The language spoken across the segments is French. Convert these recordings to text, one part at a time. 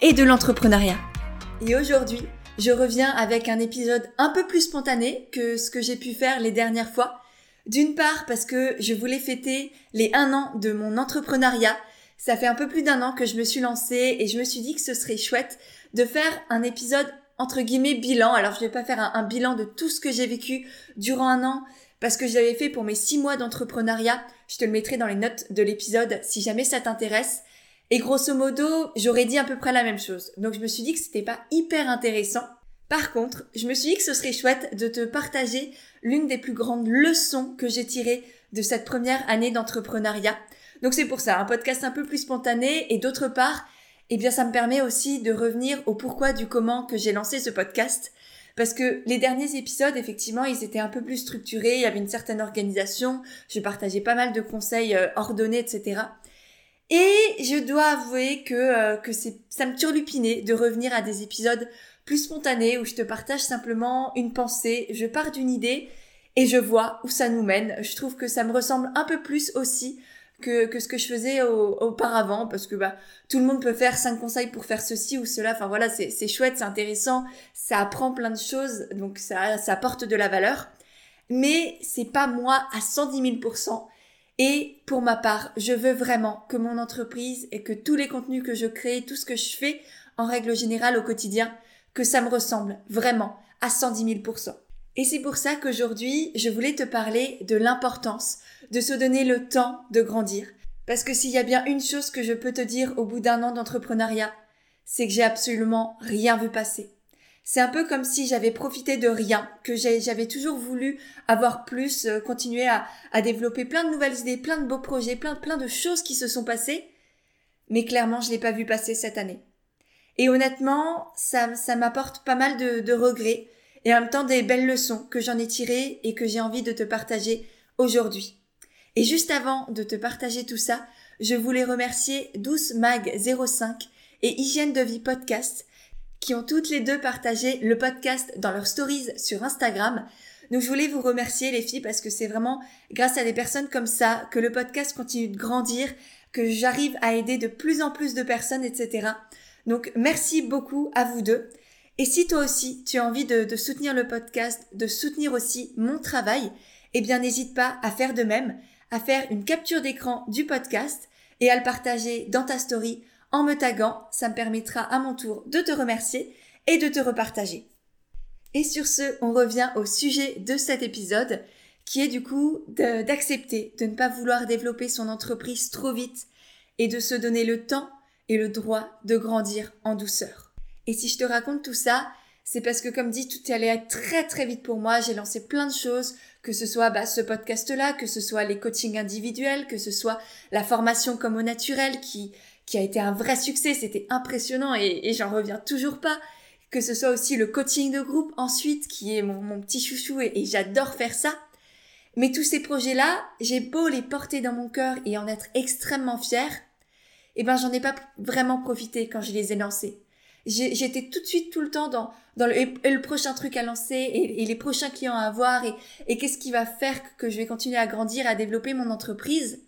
et de l'entrepreneuriat. Et aujourd'hui, je reviens avec un épisode un peu plus spontané que ce que j'ai pu faire les dernières fois. D'une part parce que je voulais fêter les un an de mon entrepreneuriat. Ça fait un peu plus d'un an que je me suis lancée et je me suis dit que ce serait chouette de faire un épisode entre guillemets bilan. Alors je vais pas faire un, un bilan de tout ce que j'ai vécu durant un an parce que je l'avais fait pour mes six mois d'entrepreneuriat. Je te le mettrai dans les notes de l'épisode si jamais ça t'intéresse. Et grosso modo, j'aurais dit à peu près la même chose. Donc je me suis dit que c'était pas hyper intéressant. Par contre, je me suis dit que ce serait chouette de te partager l'une des plus grandes leçons que j'ai tirées de cette première année d'entrepreneuriat. Donc c'est pour ça, un podcast un peu plus spontané et d'autre part, eh bien ça me permet aussi de revenir au pourquoi du comment que j'ai lancé ce podcast. Parce que les derniers épisodes, effectivement, ils étaient un peu plus structurés, il y avait une certaine organisation, je partageais pas mal de conseils euh, ordonnés, etc. Et je dois avouer que, euh, que ça me turlupinait de revenir à des épisodes plus spontanés où je te partage simplement une pensée, je pars d'une idée et je vois où ça nous mène. Je trouve que ça me ressemble un peu plus aussi que, que ce que je faisais auparavant parce que bah tout le monde peut faire cinq conseils pour faire ceci ou cela. Enfin voilà, c'est, c'est chouette, c'est intéressant, ça apprend plein de choses, donc ça, ça apporte de la valeur. Mais c'est pas moi à 110 000 et pour ma part, je veux vraiment que mon entreprise et que tous les contenus que je crée, tout ce que je fais en règle générale au quotidien, que ça me ressemble vraiment à 110 000% Et c'est pour ça qu'aujourd'hui, je voulais te parler de l'importance de se donner le temps de grandir. Parce que s'il y a bien une chose que je peux te dire au bout d'un an d'entrepreneuriat, c'est que j'ai absolument rien vu passer. C'est un peu comme si j'avais profité de rien, que j'avais toujours voulu avoir plus, euh, continuer à, développer plein de nouvelles idées, plein de beaux projets, plein, de choses qui se sont passées. Mais clairement, je l'ai pas vu passer cette année. Et honnêtement, ça, m'apporte pas mal de, de regrets et en même temps des belles leçons que j'en ai tirées et que j'ai envie de te partager aujourd'hui. Et juste avant de te partager tout ça, je voulais remercier Douce Mag 05 et Hygiène de vie podcast qui ont toutes les deux partagé le podcast dans leurs stories sur Instagram. Donc je voulais vous remercier les filles parce que c'est vraiment grâce à des personnes comme ça que le podcast continue de grandir, que j'arrive à aider de plus en plus de personnes, etc. Donc merci beaucoup à vous deux. Et si toi aussi tu as envie de, soutenir le podcast, de soutenir aussi mon travail, eh bien n'hésite pas à faire de même, à faire une capture d'écran du podcast et à le partager dans ta story en me taguant, ça me permettra à mon tour de te remercier et de te repartager. Et sur ce, on revient au sujet de cet épisode, qui est du coup d'accepter de, ne pas vouloir développer son entreprise trop vite et de se donner le temps et le droit de grandir en douceur. Et si je te raconte tout ça, c'est parce que comme dit, tout est allé très très vite pour moi. J'ai lancé plein de choses, que ce soit bah, ce podcast-là, que ce soit les coachings individuels, que ce soit la formation comme au naturel qui qui a été un vrai succès, c'était impressionnant et, j'en reviens toujours pas. Que ce soit aussi le coaching de groupe ensuite, qui est mon, petit chouchou et, j'adore faire ça. Mais tous ces projets-là, j'ai beau les porter dans mon cœur et en être extrêmement fière, eh ben j'en ai pas vraiment profité quand je les ai lancés. J'étais tout de suite tout le temps dans, le, prochain truc à lancer et, les prochains clients à avoir et qu'est-ce qui va faire que je vais continuer à grandir, à développer mon entreprise?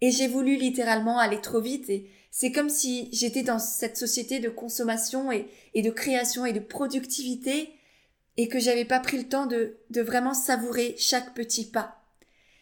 Et j'ai voulu littéralement aller trop vite et c'est comme si j'étais dans cette société de consommation et, de création et de productivité et que j'avais pas pris le temps de vraiment savourer chaque petit pas.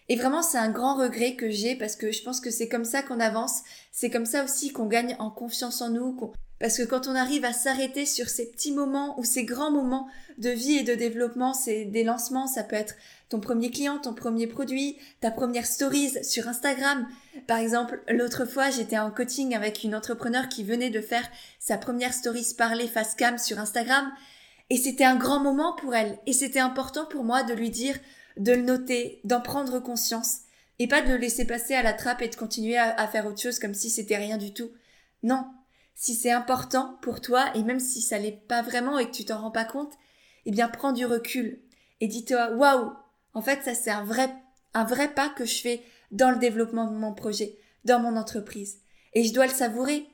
Et vraiment, c'est un grand regret que j'ai parce que je pense que c'est comme ça qu'on avance, c'est comme ça aussi qu'on gagne en confiance en nous, parce que quand on arrive à s'arrêter sur ces petits moments ou ces grands moments de vie et de développement, c'est des lancements, ça peut être ton premier client, ton premier produit, ta première stories sur Instagram. Par exemple, l'autre fois, j'étais en coaching avec une entrepreneur qui venait de faire sa première stories parler face cam sur Instagram. Et c'était un grand moment pour elle. Et c'était important pour moi de lui dire, de le noter, d'en prendre conscience. Et pas de le laisser passer à la trappe et de continuer à, faire autre chose comme si c'était rien du tout. Non. si c'est important pour toi, et même si ça l'est pas vraiment et que tu t'en rends pas compte, eh bien prends du recul et dis-toi, waouh, en fait ça c'est un vrai, un vrai pas que je fais dans le développement de mon projet, dans mon entreprise. Et je dois le savourer.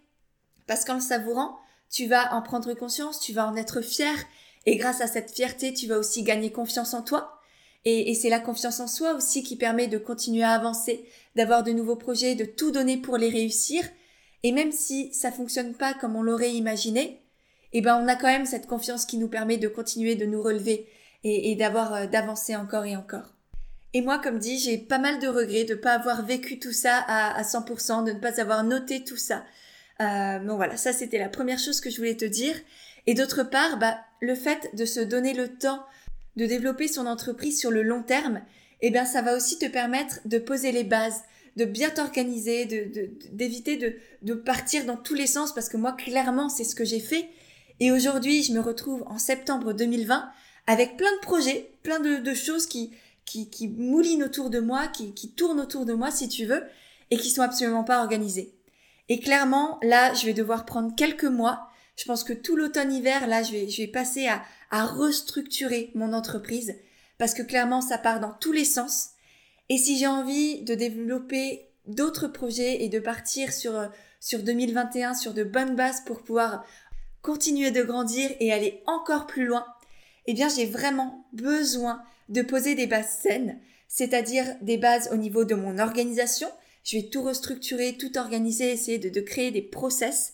Parce qu'en le savourant, tu vas en prendre conscience, tu vas en être fier, et grâce à cette fierté, tu vas aussi gagner confiance en toi. Et, et c'est la confiance en soi aussi qui permet de continuer à avancer, d'avoir de nouveaux projets, de tout donner pour les réussir. Et même si ça fonctionne pas comme on l'aurait imaginé, eh ben on a quand même cette confiance qui nous permet de continuer de nous relever et, et d'avoir euh, d'avancer encore et encore. Et moi, comme dit, j'ai pas mal de regrets de ne pas avoir vécu tout ça à, à 100%, de ne pas avoir noté tout ça. Euh, bon voilà, ça c'était la première chose que je voulais te dire. Et d'autre part, bah, le fait de se donner le temps de développer son entreprise sur le long terme, eh bien ça va aussi te permettre de poser les bases, de bien t'organiser, de, d'éviter de, de partir dans tous les sens parce que moi clairement c'est ce que j'ai fait. Et aujourd'hui je me retrouve en septembre 2020 avec plein de projets, plein de, de choses qui, qui, qui moulinent autour de moi, qui, qui tournent autour de moi si tu veux, et qui sont absolument pas organisées. Et clairement, là, je vais devoir prendre quelques mois. Je pense que tout l'automne-hiver, là, je vais, je vais passer à, à restructurer mon entreprise parce que clairement, ça part dans tous les sens. Et si j'ai envie de développer d'autres projets et de partir sur, sur 2021 sur de bonnes bases pour pouvoir continuer de grandir et aller encore plus loin, eh bien, j'ai vraiment besoin de poser des bases saines, c'est-à-dire des bases au niveau de mon organisation, je vais tout restructurer, tout organiser, essayer de, créer des process.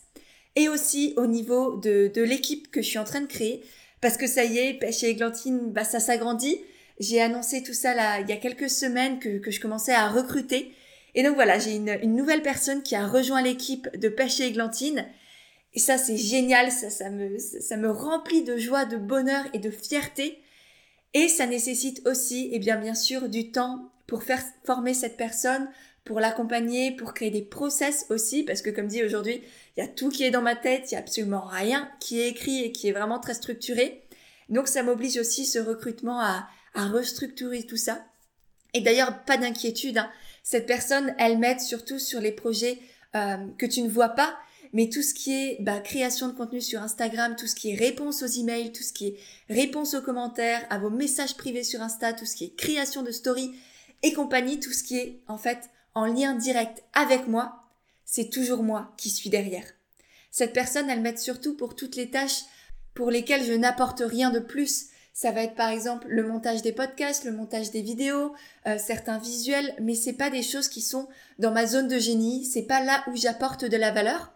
Et aussi au niveau de, de l'équipe que je suis en train de créer. Parce que ça y est, Pêche et Églantine, bah, ça s'agrandit. J'ai annoncé tout ça là, il y a quelques semaines que, je commençais à recruter. Et donc voilà, j'ai une, une nouvelle personne qui a rejoint l'équipe de Pêche et Églantine. Et ça, c'est génial, ça, ça me, ça me remplit de joie, de bonheur et de fierté. Et ça nécessite aussi, et eh bien, bien sûr, du temps pour faire former cette personne, pour l'accompagner, pour créer des process aussi, parce que comme dit aujourd'hui, il y a tout qui est dans ma tête, il y a absolument rien qui est écrit et qui est vraiment très structuré. Donc ça m'oblige aussi ce recrutement à, à restructurer tout ça. Et d'ailleurs, pas d'inquiétude, hein. cette personne, elle m'aide surtout sur les projets euh, que tu ne vois pas, mais tout ce qui est bah, création de contenu sur Instagram, tout ce qui est réponse aux emails, tout ce qui est réponse aux commentaires, à vos messages privés sur Insta, tout ce qui est création de stories et compagnie, tout ce qui est en fait en lien direct avec moi, c'est toujours moi qui suis derrière. Cette personne, elle m'aide surtout pour toutes les tâches pour lesquelles je n'apporte rien de plus. Ça va être par exemple le montage des podcasts, le montage des vidéos, euh, certains visuels, mais c'est pas des choses qui sont dans ma zone de génie, c'est pas là où j'apporte de la valeur.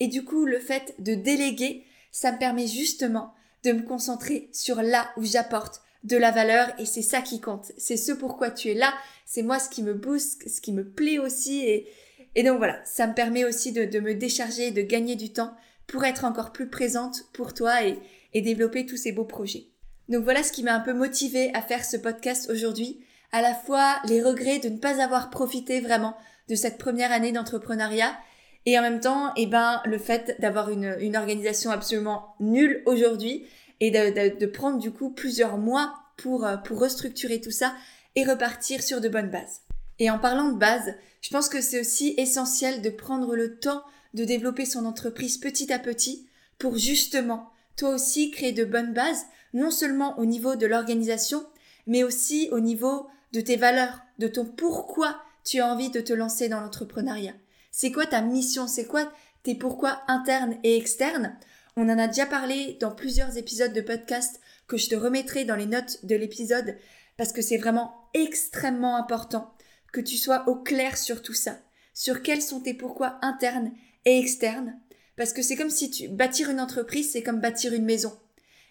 Et du coup, le fait de déléguer, ça me permet justement de me concentrer sur là où j'apporte de la valeur et c'est ça qui compte. C'est ce pourquoi tu es là, c'est moi ce qui me booste, ce qui me plaît aussi et, et donc voilà, ça me permet aussi de, de me décharger, de gagner du temps pour être encore plus présente pour toi et, et développer tous ces beaux projets. Donc voilà ce qui m'a un peu motivé à faire ce podcast aujourd'hui. À la fois les regrets de ne pas avoir profité vraiment de cette première année d'entrepreneuriat et en même temps, eh ben, le fait d'avoir une, une organisation absolument nulle aujourd'hui et de, de, prendre du coup plusieurs mois pour, euh, pour restructurer tout ça et repartir sur de bonnes bases. Et en parlant de base, je pense que c'est aussi essentiel de prendre le temps de développer son entreprise petit à petit pour justement toi aussi créer de bonnes bases, non seulement au niveau de l'organisation, mais aussi au niveau de tes valeurs, de ton pourquoi tu as envie de te lancer dans l'entrepreneuriat. C'est quoi ta mission? C'est quoi tes pourquoi internes et externes? On en a déjà parlé dans plusieurs épisodes de podcast que je te remettrai dans les notes de l'épisode parce que c'est vraiment extrêmement important que tu sois au clair sur tout ça, sur quels sont tes pourquoi internes et externes, parce que c'est comme si tu bâtir une entreprise, c'est comme bâtir une maison.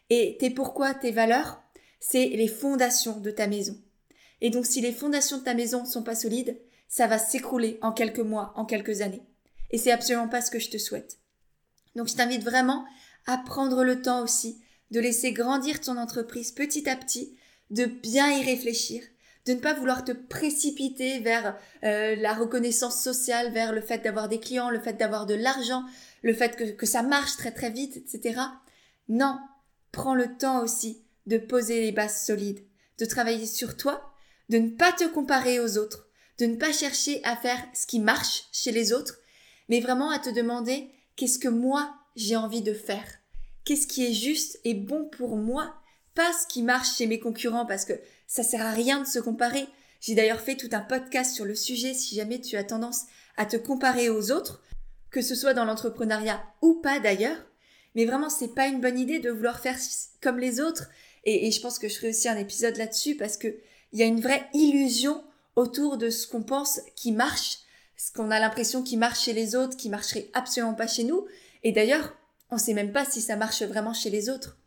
Et tes pourquoi, tes valeurs, c'est les fondations de ta maison. Et donc si les fondations de ta maison sont pas solides, ça va s'écrouler en quelques mois, en quelques années. Et c'est absolument pas ce que je te souhaite. Donc je t'invite vraiment à prendre le temps aussi de laisser grandir ton entreprise petit à petit, de bien y réfléchir, de ne pas vouloir te précipiter vers euh, la reconnaissance sociale, vers le fait d'avoir des clients, le fait d'avoir de l'argent, le fait que, que ça marche très très vite, etc. Non, prends le temps aussi de poser les bases solides, de travailler sur toi, de ne pas te comparer aux autres, de ne pas chercher à faire ce qui marche chez les autres, mais vraiment à te demander qu'est-ce que moi j'ai envie de faire? Qu'est-ce qui est juste et bon pour moi? Pas ce qui marche chez mes concurrents parce que ça sert à rien de se comparer. J'ai d'ailleurs fait tout un podcast sur le sujet si jamais tu as tendance à te comparer aux autres, que ce soit dans l'entrepreneuriat ou pas d'ailleurs. Mais vraiment, c'est pas une bonne idée de vouloir faire comme les autres. Et, je pense que je ferai aussi un épisode là-dessus parce que il y a une vraie illusion autour de ce qu'on pense qui marche, ce qu'on a l'impression qui marche chez les autres, qui marcherait absolument pas chez nous. Et d'ailleurs, on sait même pas si ça marche vraiment chez les autres.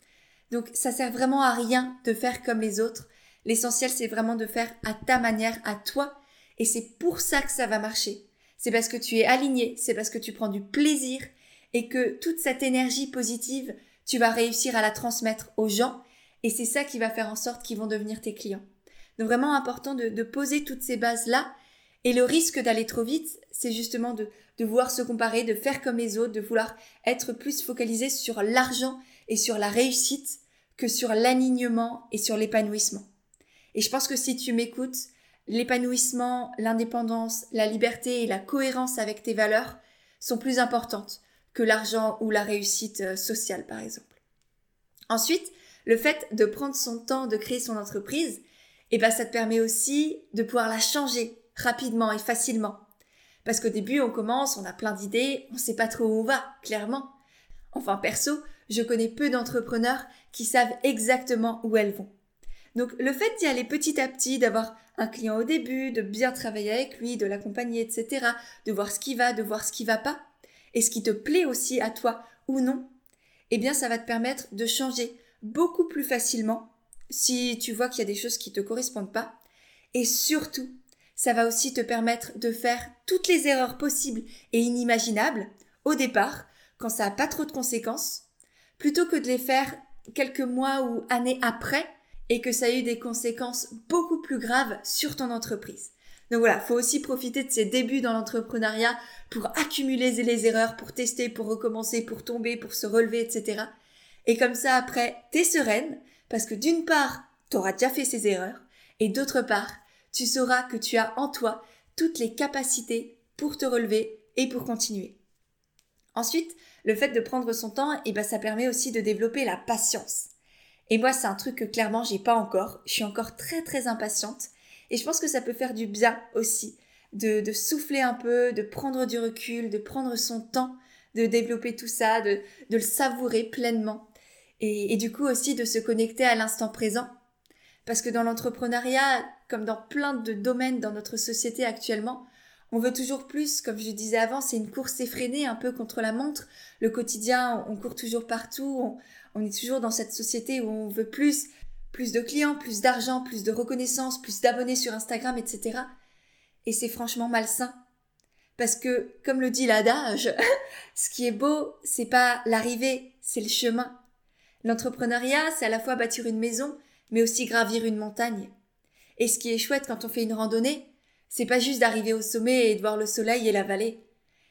Donc, ça sert vraiment à rien de faire comme les autres. L'essentiel, c'est vraiment de faire à ta manière, à toi. Et c'est pour ça que ça va marcher. C'est parce que tu es aligné, c'est parce que tu prends du plaisir et que toute cette énergie positive, tu vas réussir à la transmettre aux gens. Et c'est ça qui va faire en sorte qu'ils vont devenir tes clients. Donc vraiment important de, poser toutes ces bases-là. Et le risque d'aller trop vite, c'est justement de, de vouloir se comparer, de faire comme les autres, de vouloir être plus focalisé sur l'argent et sur la réussite que sur l'alignement et sur l'épanouissement. Et je pense que si tu m'écoutes, l'épanouissement, l'indépendance, la liberté et la cohérence avec tes valeurs sont plus importantes que l'argent ou la réussite euh, sociale, par exemple. Ensuite, le fait de prendre son temps de créer son entreprise, eh ben, ça te permet aussi de pouvoir la changer rapidement et facilement. Parce qu'au début, on commence, on a plein d'idées, on sait pas trop où on va, clairement. Enfin, perso, je connais peu d'entrepreneurs qui savent exactement où elles vont. Donc le fait d'y aller petit à petit, d'avoir un client au début, de bien travailler avec lui, de l'accompagner, etc., de voir ce qui va, de voir ce qui va pas, et ce qui te plaît aussi à toi ou non, eh bien ça va te permettre de changer beaucoup plus facilement si tu vois qu'il y a des choses qui te correspondent pas. Et surtout, ça va aussi te permettre de faire toutes les erreurs possibles et inimaginables au départ, quand ça n'a pas trop de conséquences, plutôt que de les faire quelques mois ou années après, et que ça a eu des conséquences beaucoup plus graves sur ton entreprise. Donc voilà, faut aussi profiter de ces débuts dans l'entrepreneuriat pour accumuler les erreurs, pour tester, pour recommencer, pour tomber, pour se relever, etc. Et comme ça, après, t'es sereine, parce que d'une part, t'auras déjà fait ces erreurs, et d'autre part, tu sauras que tu as en toi toutes les capacités pour te relever et pour continuer. Ensuite, le fait de prendre son temps, et eh ben, ça permet aussi de développer la patience. Et moi, c'est un truc que clairement, j'ai pas encore. Je suis encore très très impatiente. Et je pense que ça peut faire du bien aussi de, souffler un peu, de prendre du recul, de prendre son temps, de développer tout ça, de, de le savourer pleinement. Et, et du coup aussi de se connecter à l'instant présent. Parce que dans l'entrepreneuriat, comme dans plein de domaines dans notre société actuellement, on veut toujours plus, comme je disais avant, c'est une course effrénée, un peu contre la montre. Le quotidien, on court toujours partout, on, est toujours dans cette société où on veut plus, plus de clients, plus d'argent, plus de reconnaissance, plus d'abonnés sur Instagram, etc. Et c'est franchement malsain. Parce que, comme le dit l'adage, ce qui est beau, c'est pas l'arrivée, c'est le chemin. L'entrepreneuriat, c'est à la fois bâtir une maison, mais aussi gravir une montagne. Et ce qui est chouette quand on fait une randonnée, c'est pas juste d'arriver au sommet et de voir le soleil et la vallée.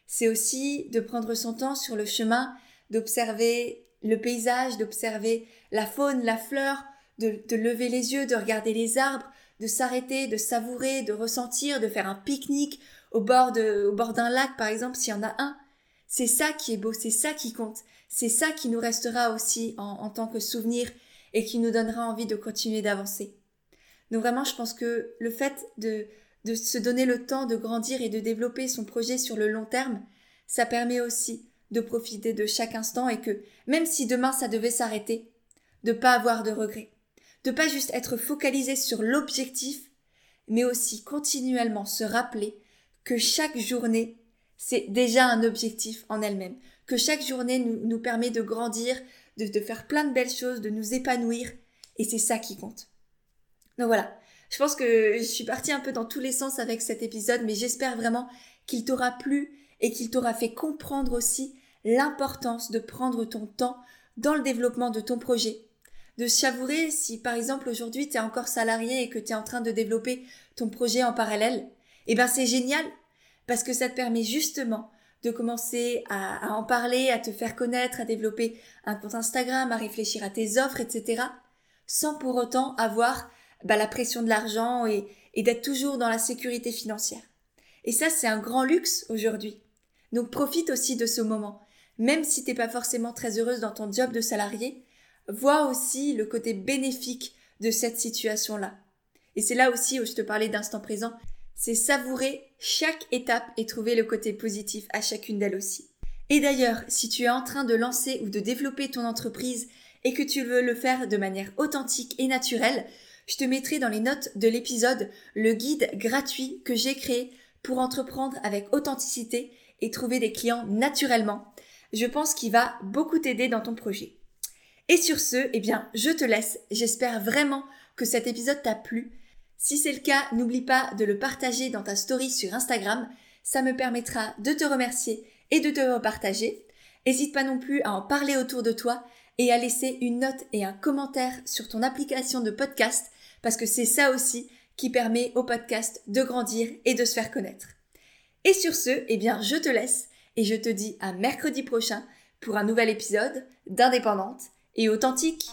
C'est aussi de prendre son temps sur le chemin, d'observer le paysage, d'observer la faune, la fleur, de, de, lever les yeux, de regarder les arbres, de s'arrêter, de savourer, de ressentir, de faire un pique-nique au bord de, au bord d'un lac, par exemple, s'il y en a un. C'est ça qui est beau, c'est ça qui compte. C'est ça qui nous restera aussi en, en tant que souvenir et qui nous donnera envie de continuer d'avancer. Donc vraiment, je pense que le fait de, de se donner le temps de grandir et de développer son projet sur le long terme, ça permet aussi de profiter de chaque instant et que, même si demain ça devait s'arrêter, de pas avoir de regrets. De pas juste être focalisé sur l'objectif, mais aussi continuellement se rappeler que chaque journée, c'est déjà un objectif en elle-même. Que chaque journée nous, nous permet de grandir, de, de faire plein de belles choses, de nous épanouir. Et c'est ça qui compte. Donc voilà. Je pense que je suis partie un peu dans tous les sens avec cet épisode, mais j'espère vraiment qu'il t'aura plu et qu'il t'aura fait comprendre aussi l'importance de prendre ton temps dans le développement de ton projet. De savourer si par exemple aujourd'hui tu es encore salarié et que tu es en train de développer ton projet en parallèle, eh ben c'est génial parce que ça te permet justement de commencer à, en parler, à te faire connaître, à développer un compte Instagram, à réfléchir à tes offres, etc. sans pour autant avoir bah, la pression de l'argent et, d'être toujours dans la sécurité financière. Et ça, c'est un grand luxe aujourd'hui. Donc profite aussi de ce moment. même si t'es pas forcément très heureuse dans ton job de salarié, vois aussi le côté bénéfique de cette situation-là. Et c'est là aussi où je te parlais d'instant présent, c'est savourer chaque étape et trouver le côté positif à chacune d'elles aussi. Et d'ailleurs, si tu es en train de lancer ou de développer ton entreprise et que tu veux le faire de manière authentique et naturelle, je te mettrai dans les notes de l'épisode le guide gratuit que j'ai créé pour entreprendre avec authenticité et trouver des clients naturellement. Je pense qu'il va beaucoup t'aider dans ton projet. Et sur ce, eh bien, je te laisse. J'espère vraiment que cet épisode t'a plu. Si c'est le cas, n'oublie pas de le partager dans ta story sur Instagram. Ça me permettra de te remercier et de te repartager. N'hésite pas non plus à en parler autour de toi et à laisser une note et un commentaire sur ton application de podcast parce que c'est ça aussi qui permet au podcast de grandir et de se faire connaître. Et sur ce, eh je te laisse et je te dis à mercredi prochain pour un nouvel épisode d'Indépendante et authentique.